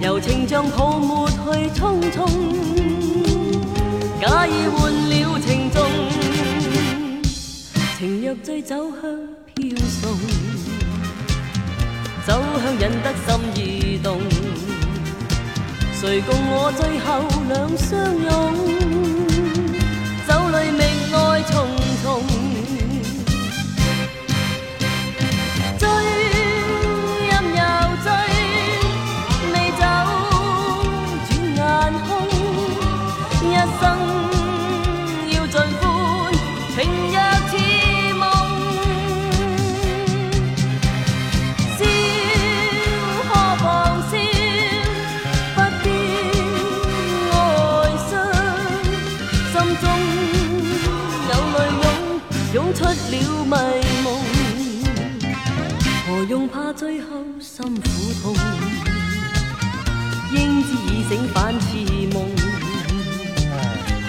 柔情像泡沫去匆匆，假意换了情重。情若醉，酒香飘送，酒香引得心易动。谁共我最后两相拥？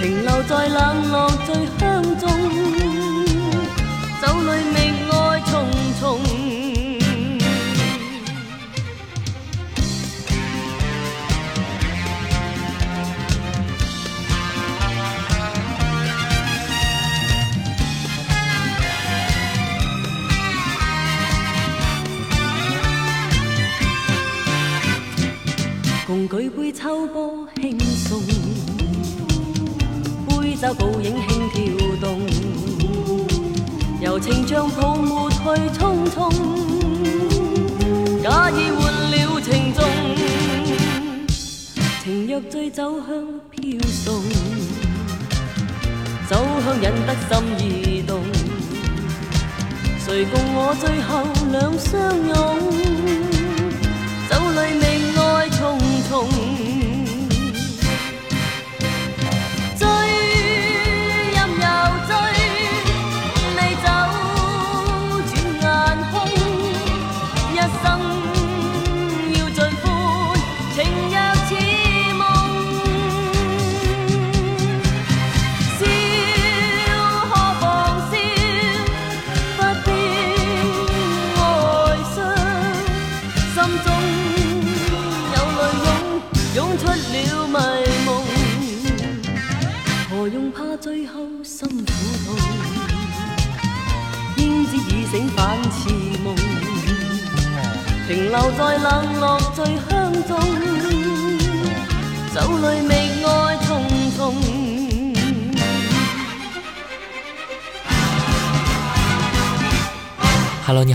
停留在冷落最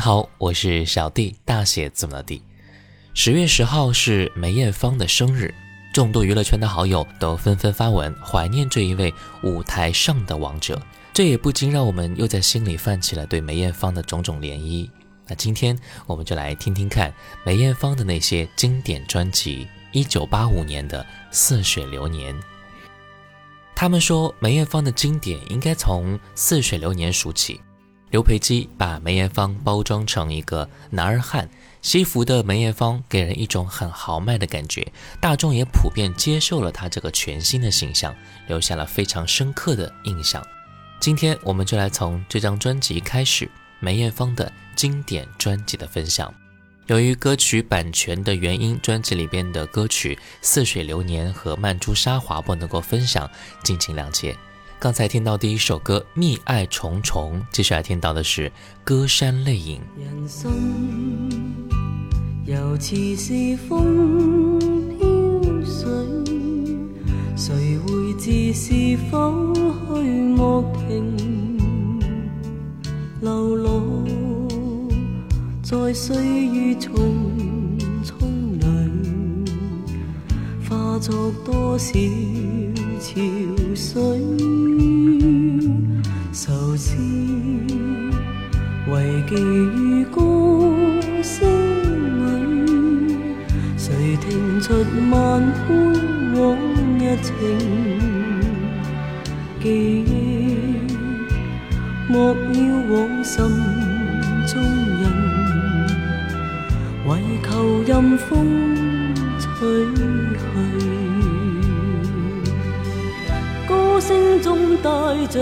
好，我是小弟，大写怎么地？十月十号是梅艳芳的生日，众多娱乐圈的好友都纷纷发文怀念这一位舞台上的王者，这也不禁让我们又在心里泛起了对梅艳芳的种种涟漪。那今天我们就来听听看梅艳芳的那些经典专辑，《一九八五年的似水流年》。他们说梅艳芳的经典应该从《似水流年》数起。刘培基把梅艳芳包装成一个男儿汉，西服的梅艳芳给人一种很豪迈的感觉，大众也普遍接受了她这个全新的形象，留下了非常深刻的印象。今天我们就来从这张专辑开始梅艳芳的经典专辑的分享。由于歌曲版权的原因，专辑里边的歌曲《似水流年》和《曼珠沙华》不能够分享，敬请谅解。刚才听到第一首歌《密爱重重》，接下来听到的是《歌山泪影》。人生尤其是风飘水，谁会知是否去莫停？流露在岁月匆匆里，化作多少？潮水愁思，唯寄于歌声里。谁听出万般往日情？记莫要往心中印，唯求任风吹去。歌声中带着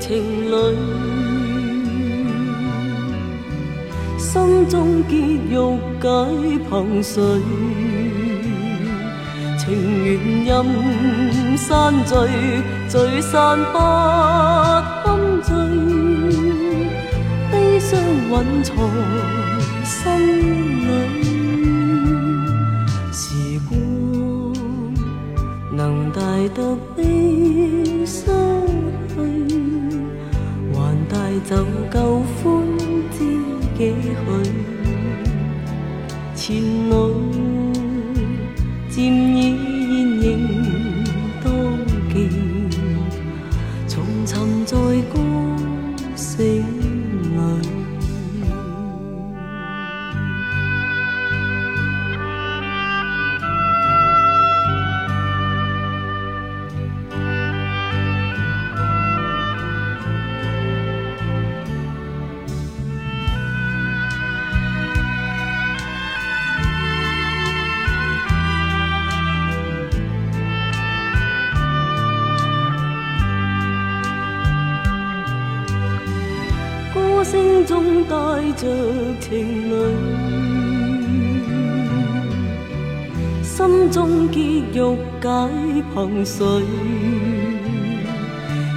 情侣，心中结欲解凭谁？情缘任山聚，聚散不堪醉，悲伤蕴藏心里，时光能带得飞。能够苦。情侣，心中结郁解凭谁？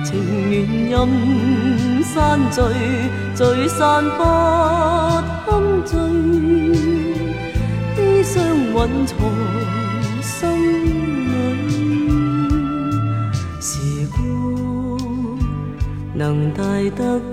情缘任散聚，聚散不堪醉，悲伤蕴藏心里，时光能带得。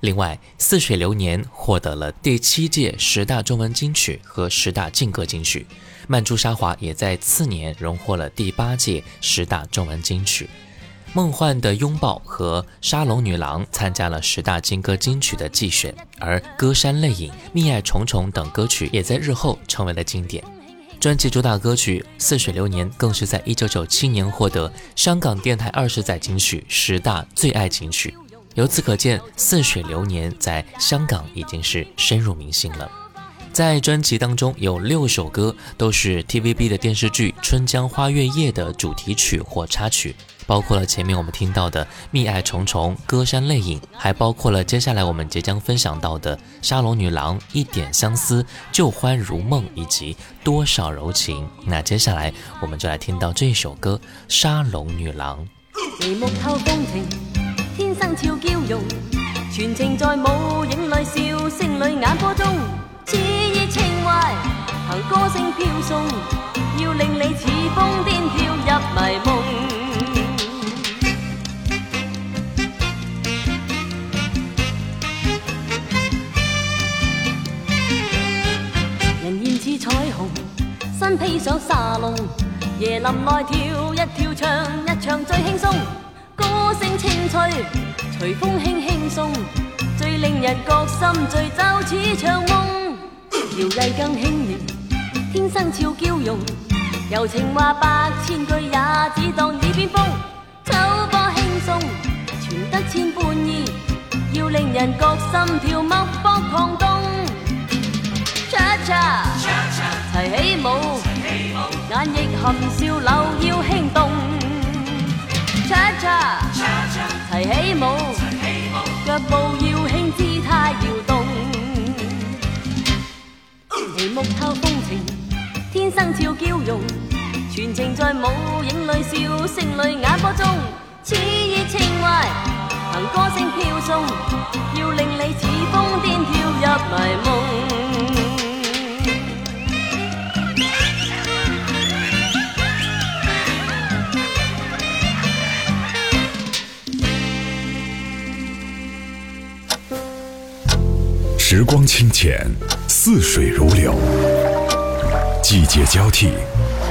另外，《似水流年》获得了第七届十大中文金曲和十大劲歌金曲，《曼珠沙华》也在次年荣获了第八届十大中文金曲，《梦幻的拥抱》和《沙龙女郎》参加了十大劲歌金曲的季选，而《歌山泪影》《蜜爱重重》等歌曲也在日后成为了经典。专辑主打歌曲《似水流年》更是在1997年获得香港电台二十载金曲十大最爱金曲。由此可见，《似水流年》在香港已经是深入民心了。在专辑当中，有六首歌都是 TVB 的电视剧《春江花月夜》的主题曲或插曲，包括了前面我们听到的《蜜爱重重》《歌山泪影》，还包括了接下来我们即将分享到的《沙龙女郎》《一点相思》《旧欢如梦》以及《多少柔情》。那接下来我们就来听到这首歌《沙龙女郎》。心俏娇容，全程在舞影里，笑声里，眼波中，似意情怀。凭歌声飘送，要令你似疯癫，跳入迷梦。人似彩虹，身披上纱笼，椰林内跳一跳，唱一唱最轻松。吹，随风轻轻送，最令人觉心醉，就似场梦。摇曳更轻盈，天生俏娇容，柔情话百千句也只当耳边风。秋波轻松，传得千般意，要令人觉心跳脉搏狂动。Cha cha，齐起舞，眼亦含笑，柳腰轻动。Cha cha。全程在舞影里笑声里眼波中似意情怀凭歌声飘送要令你似风癫跳入迷梦时光清浅似水如流季节交替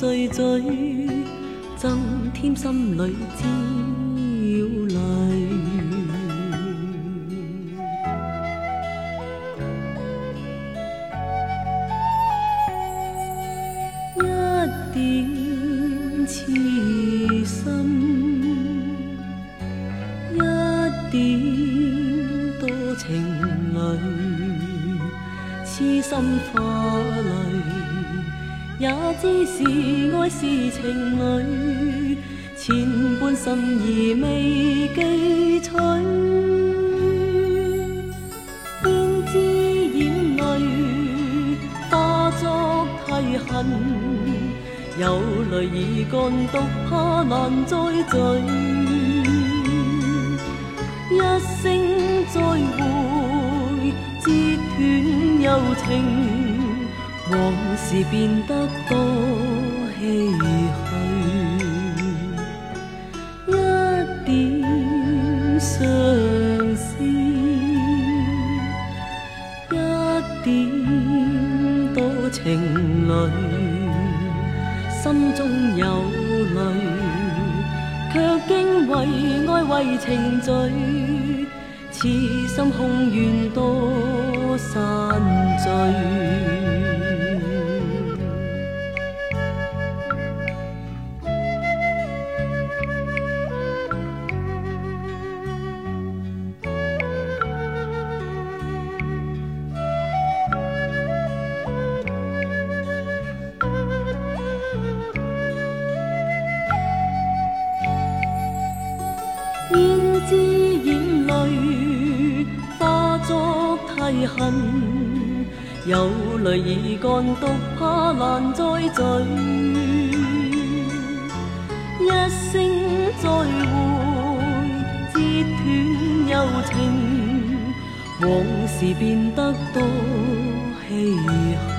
碎嘴，增添心里焦虑。一点痴心，一点多情泪，痴心花。也知是爱是情侣，前半生而未记取，胭脂染泪化作替痕，有泪已干，独怕难再聚，一声再会，折断柔情。往事变得多唏嘘，一点相思，一点多情泪，心中有泪，却竟为爱为情醉，痴心空愿多散聚。有泪已干，独怕难再聚。一声再会，折断柔情，往事变得多唏嘘。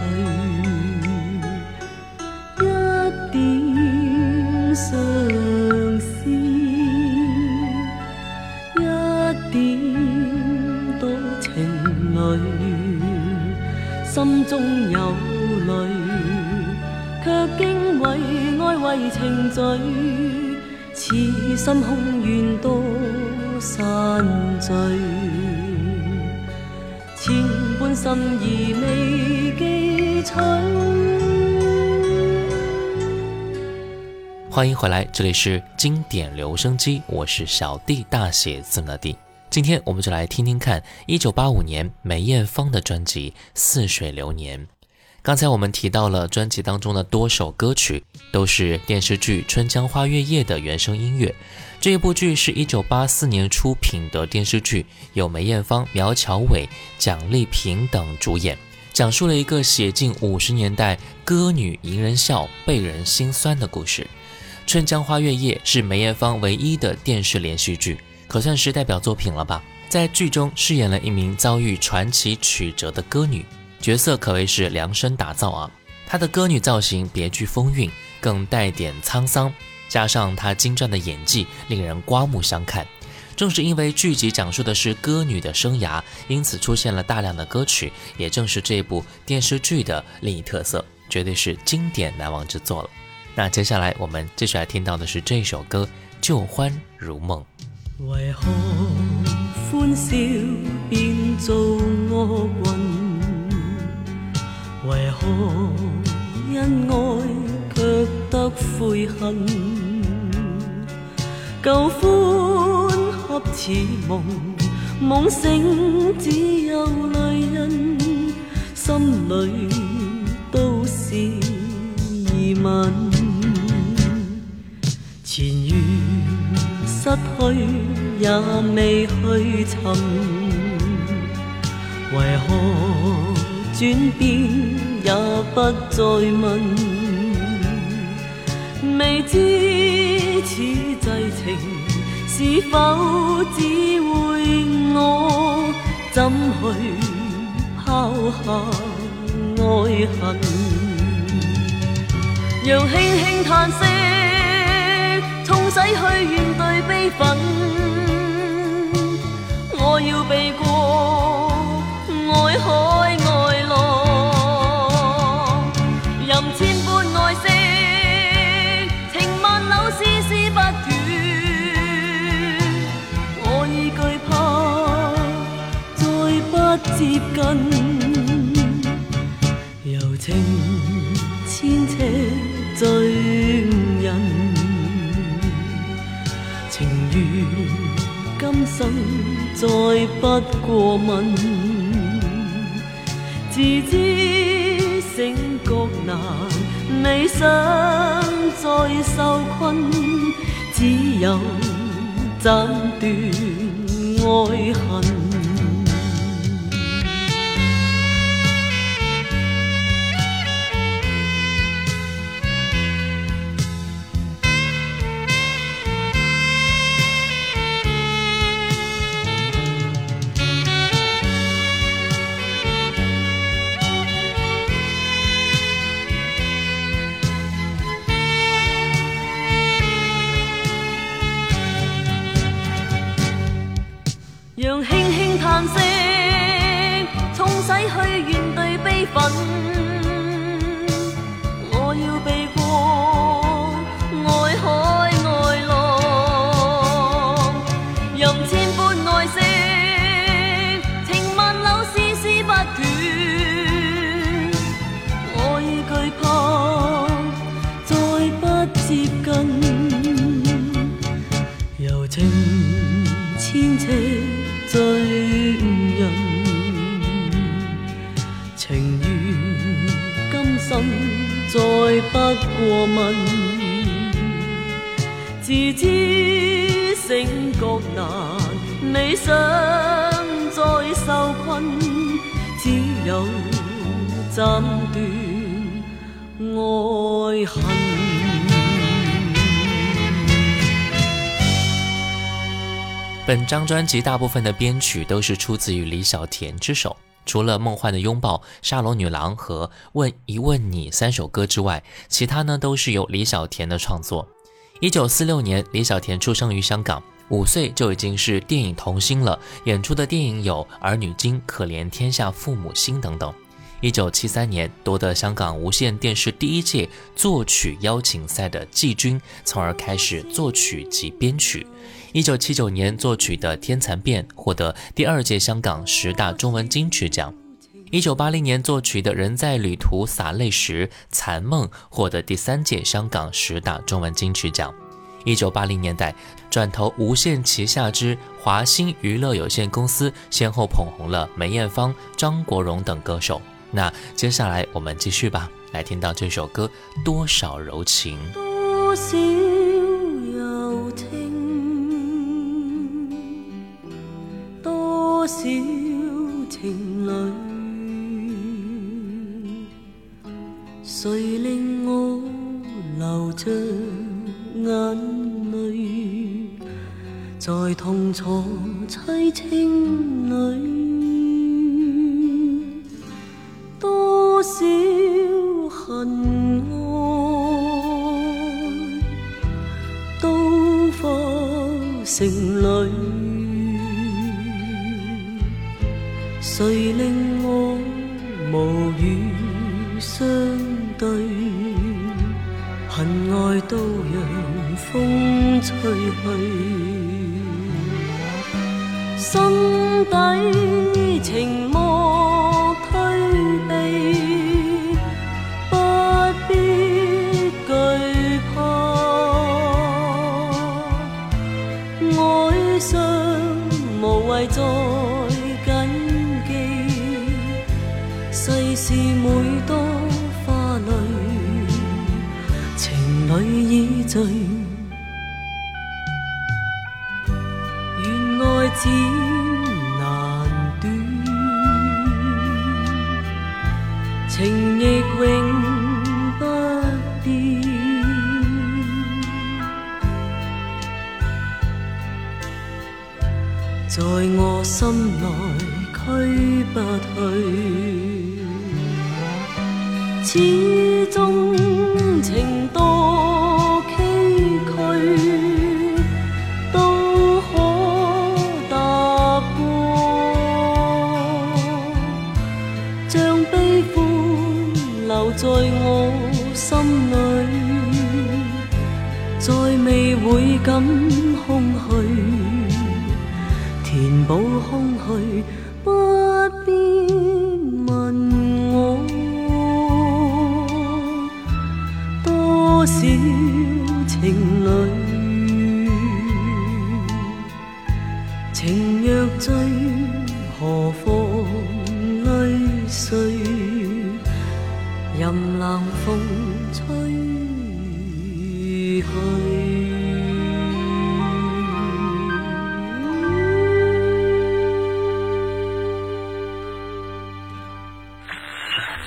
中有泪，却竟为爱为情醉，此心空愿多散聚，千般心意未记取。欢迎回来，这里是经典留声机，我是小弟大写字母的弟。今天我们就来听听看1985年梅艳芳的专辑《似水流年》。刚才我们提到了专辑当中的多首歌曲都是电视剧《春江花月夜》的原声音乐。这一部剧是一九八四年出品的电视剧，由梅艳芳、苗侨伟、蒋丽萍等主演，讲述了一个写进五十年代歌女迎人笑，被人心酸的故事。《春江花月夜》是梅艳芳唯一的电视连续剧。可算是代表作品了吧？在剧中饰演了一名遭遇传奇曲折的歌女，角色可谓是量身打造啊！她的歌女造型别具风韵，更带点沧桑，加上她精湛的演技，令人刮目相看。正是因为剧集讲述的是歌女的生涯，因此出现了大量的歌曲，也正是这部电视剧的另一特色，绝对是经典难忘之作了。那接下来我们继续来听到的是这首歌《旧欢如梦》。为何欢笑变做恶运？为何恩爱却得悔恨？旧欢恰似梦，梦醒只有泪印，心里都是疑问。失去也未去寻，为何转变也不再问？未知此际情是否只会我？怎去抛下爱恨？让轻轻叹息。使去怨对悲愤，我要避过爱海爱浪，任千般爱惜，情万缕丝丝不断。我已惧怕再不接近。再不过问，自知醒觉难，未想再受困，只有斩断爱恨。粉。过问自知醒觉难你想再受困只有斩断爱恨本张专辑大部分的编曲都是出自于李小田之手除了《梦幻的拥抱》《沙龙女郎》和《问一问你》三首歌之外，其他呢都是由李小田的创作。一九四六年，李小田出生于香港，五岁就已经是电影童星了，演出的电影有《儿女经》《可怜天下父母心》等等。一九七三年，夺得香港无线电视第一届作曲邀请赛的季军，从而开始作曲及编曲。一九七九年作曲的《天蚕变》获得第二届香港十大中文金曲奖。一九八零年作曲的《人在旅途洒泪时》《残梦》获得第三届香港十大中文金曲奖。一九八零年代，转投无线旗下之华星娱乐有限公司，先后捧红了梅艳芳、张国荣等歌手。那接下来我们继续吧，来听到这首歌《多少柔情》。小情侣，谁令我流着眼泪，在痛楚凄清里，多少恨爱都化成泪。谁令？在我心内，驱不退，始终情多崎岖，都可踏过。将悲欢留在我心里，再未会感。去。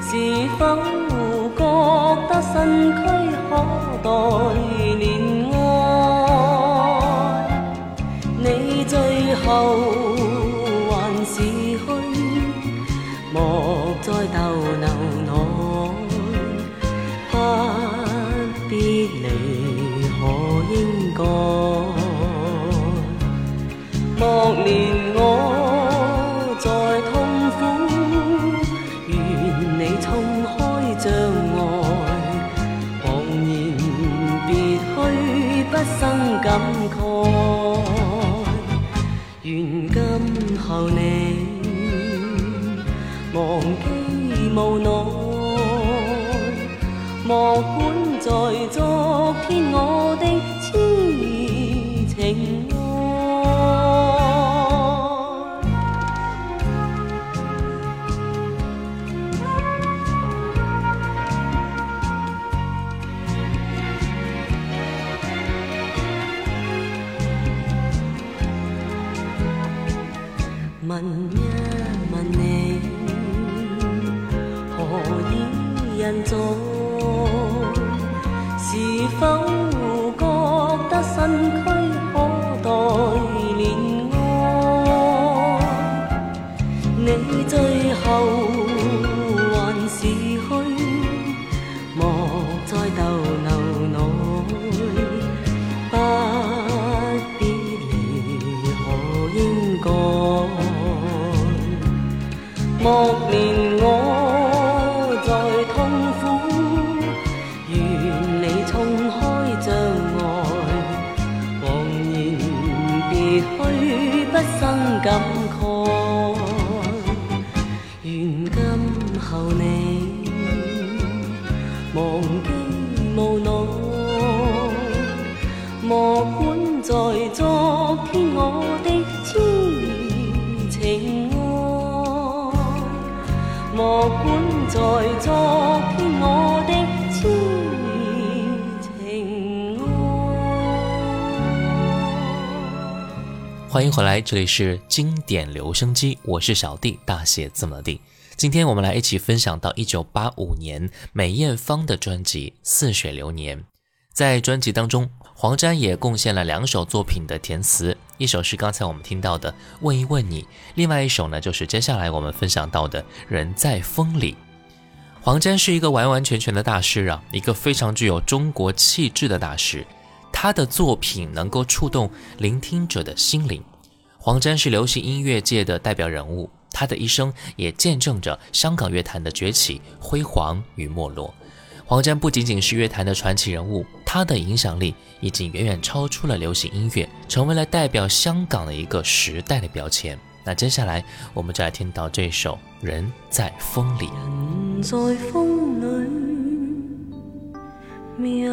是否觉得身躯可待？无奈，莫管在昨天。我。中。管在昨天我的痴情欢迎回来，这里是经典留声机，我是小弟，大写字母 D。今天我们来一起分享到一九八五年梅艳芳的专辑《似水流年》。在专辑当中，黄沾也贡献了两首作品的填词。一首是刚才我们听到的《问一问你》，另外一首呢就是接下来我们分享到的《人在风里》。黄沾是一个完完全全的大师啊，一个非常具有中国气质的大师，他的作品能够触动聆听者的心灵。黄沾是流行音乐界的代表人物，他的一生也见证着香港乐坛的崛起、辉煌与没落。黄沾不仅仅是乐坛的传奇人物，他的影响力已经远远超出了流行音乐，成为了代表香港的一个时代的标签。那接下来我们就来听到这首《人在风里》。人在里醉，迷夜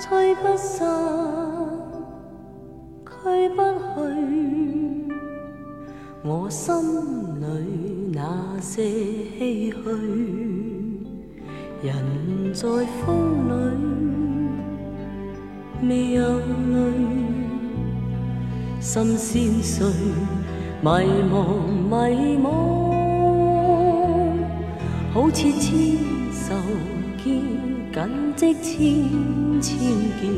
吹不散。我心里那些唏嘘，人在风里，未有泪，心先碎，迷茫迷惘，好似千愁剑，紧织千千结，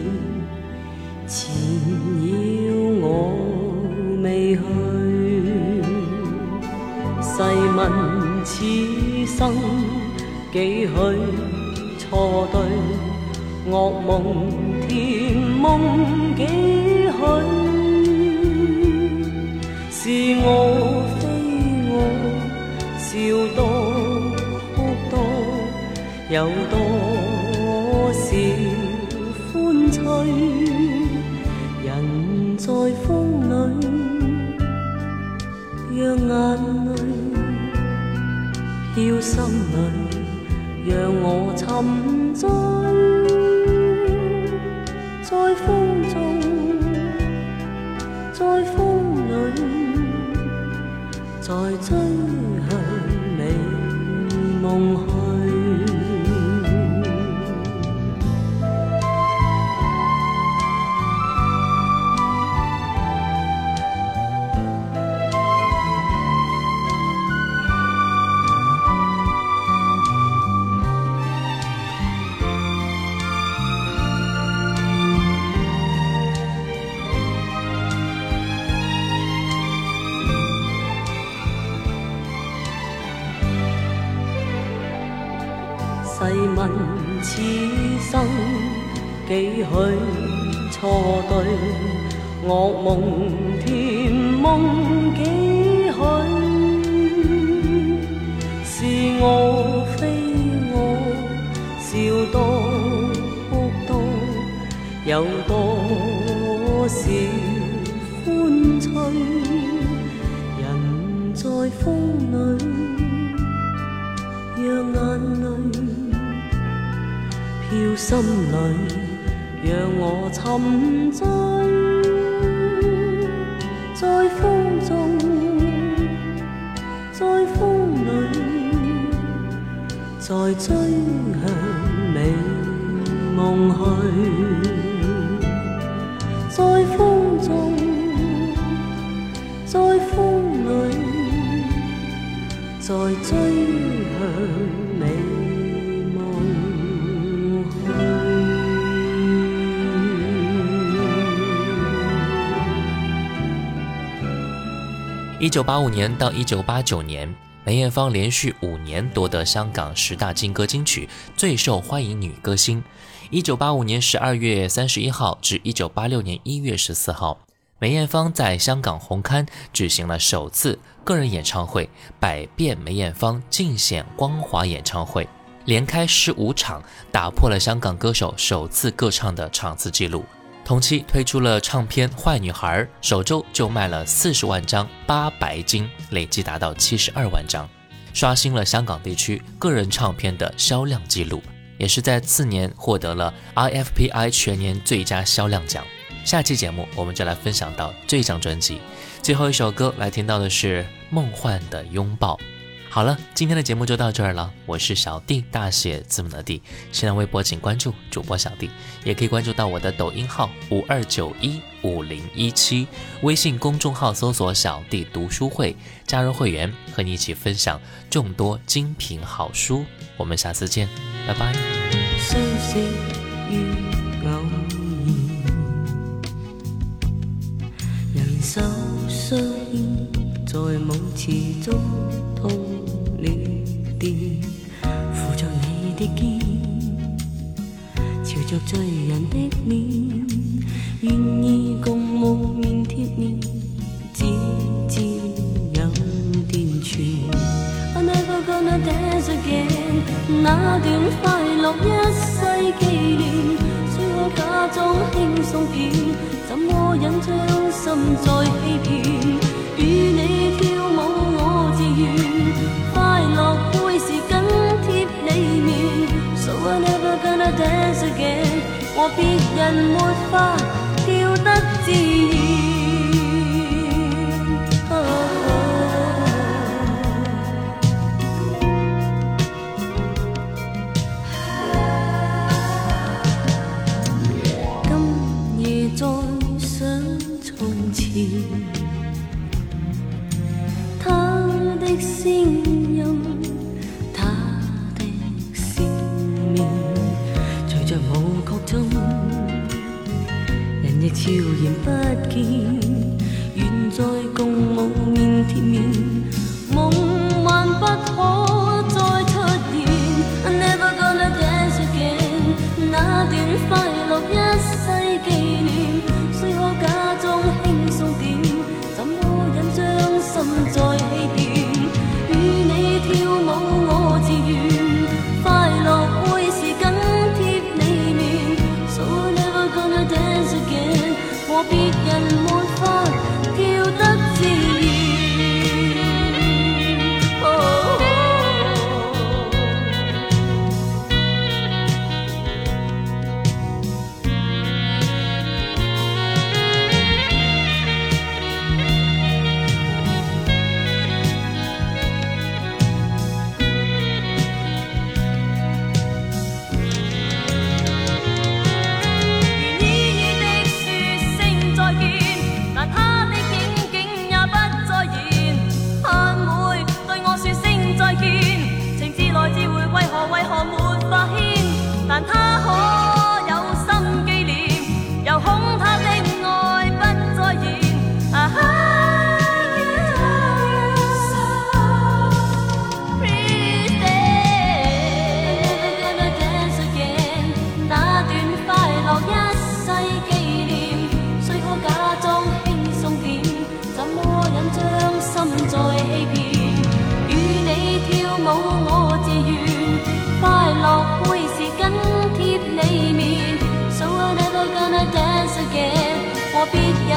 缠绕我未去。细问此生几许错对，恶梦甜梦几许？是我非我，笑多哭多，有多少欢趣？人在风里。让眼泪飘心里，让我沉醉在风中，在风里，在追。红甜梦几许？是我非我，笑多哭多？有多少欢趣？人在风里，让眼泪飘心里，让我沉醉。在风中，在风里，在追向美梦去。在风中，在风里，在追。一九八五年到一九八九年，梅艳芳连续五年夺得香港十大金歌金曲最受欢迎女歌星。一九八五年十二月三十一号至一九八六年一月十四号，梅艳芳在香港红磡举行了首次个人演唱会《百变梅艳芳尽显光华》演唱会，连开十五场，打破了香港歌手首次歌唱的场次记录。同期推出了唱片《坏女孩》，首周就卖了四十万张，八白金，累计达到七十二万张，刷新了香港地区个人唱片的销量记录，也是在次年获得了 IFPI 全年最佳销量奖。下期节目我们就来分享到这张专辑，最后一首歌来听到的是《梦幻的拥抱》。好了，今天的节目就到这儿了。我是小弟，大写字母的弟。新浪微博请关注主播小弟，也可以关注到我的抖音号五二九一五零一七，微信公众号搜索“小弟读书会”，加入会员，和你一起分享众多精品好书。我们下次见，拜拜。人在梦中意见，朝着醉人的脸，愿意共无面贴面，只知有电传。I never gonna dance again。那段快乐一世纪念，虽可假装轻松点，怎么忍将心再欺骗？与你。Whenever gonna dance again，和别人没法跳得自然。今夜再想从前，他的身。悄然不见。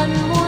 one more.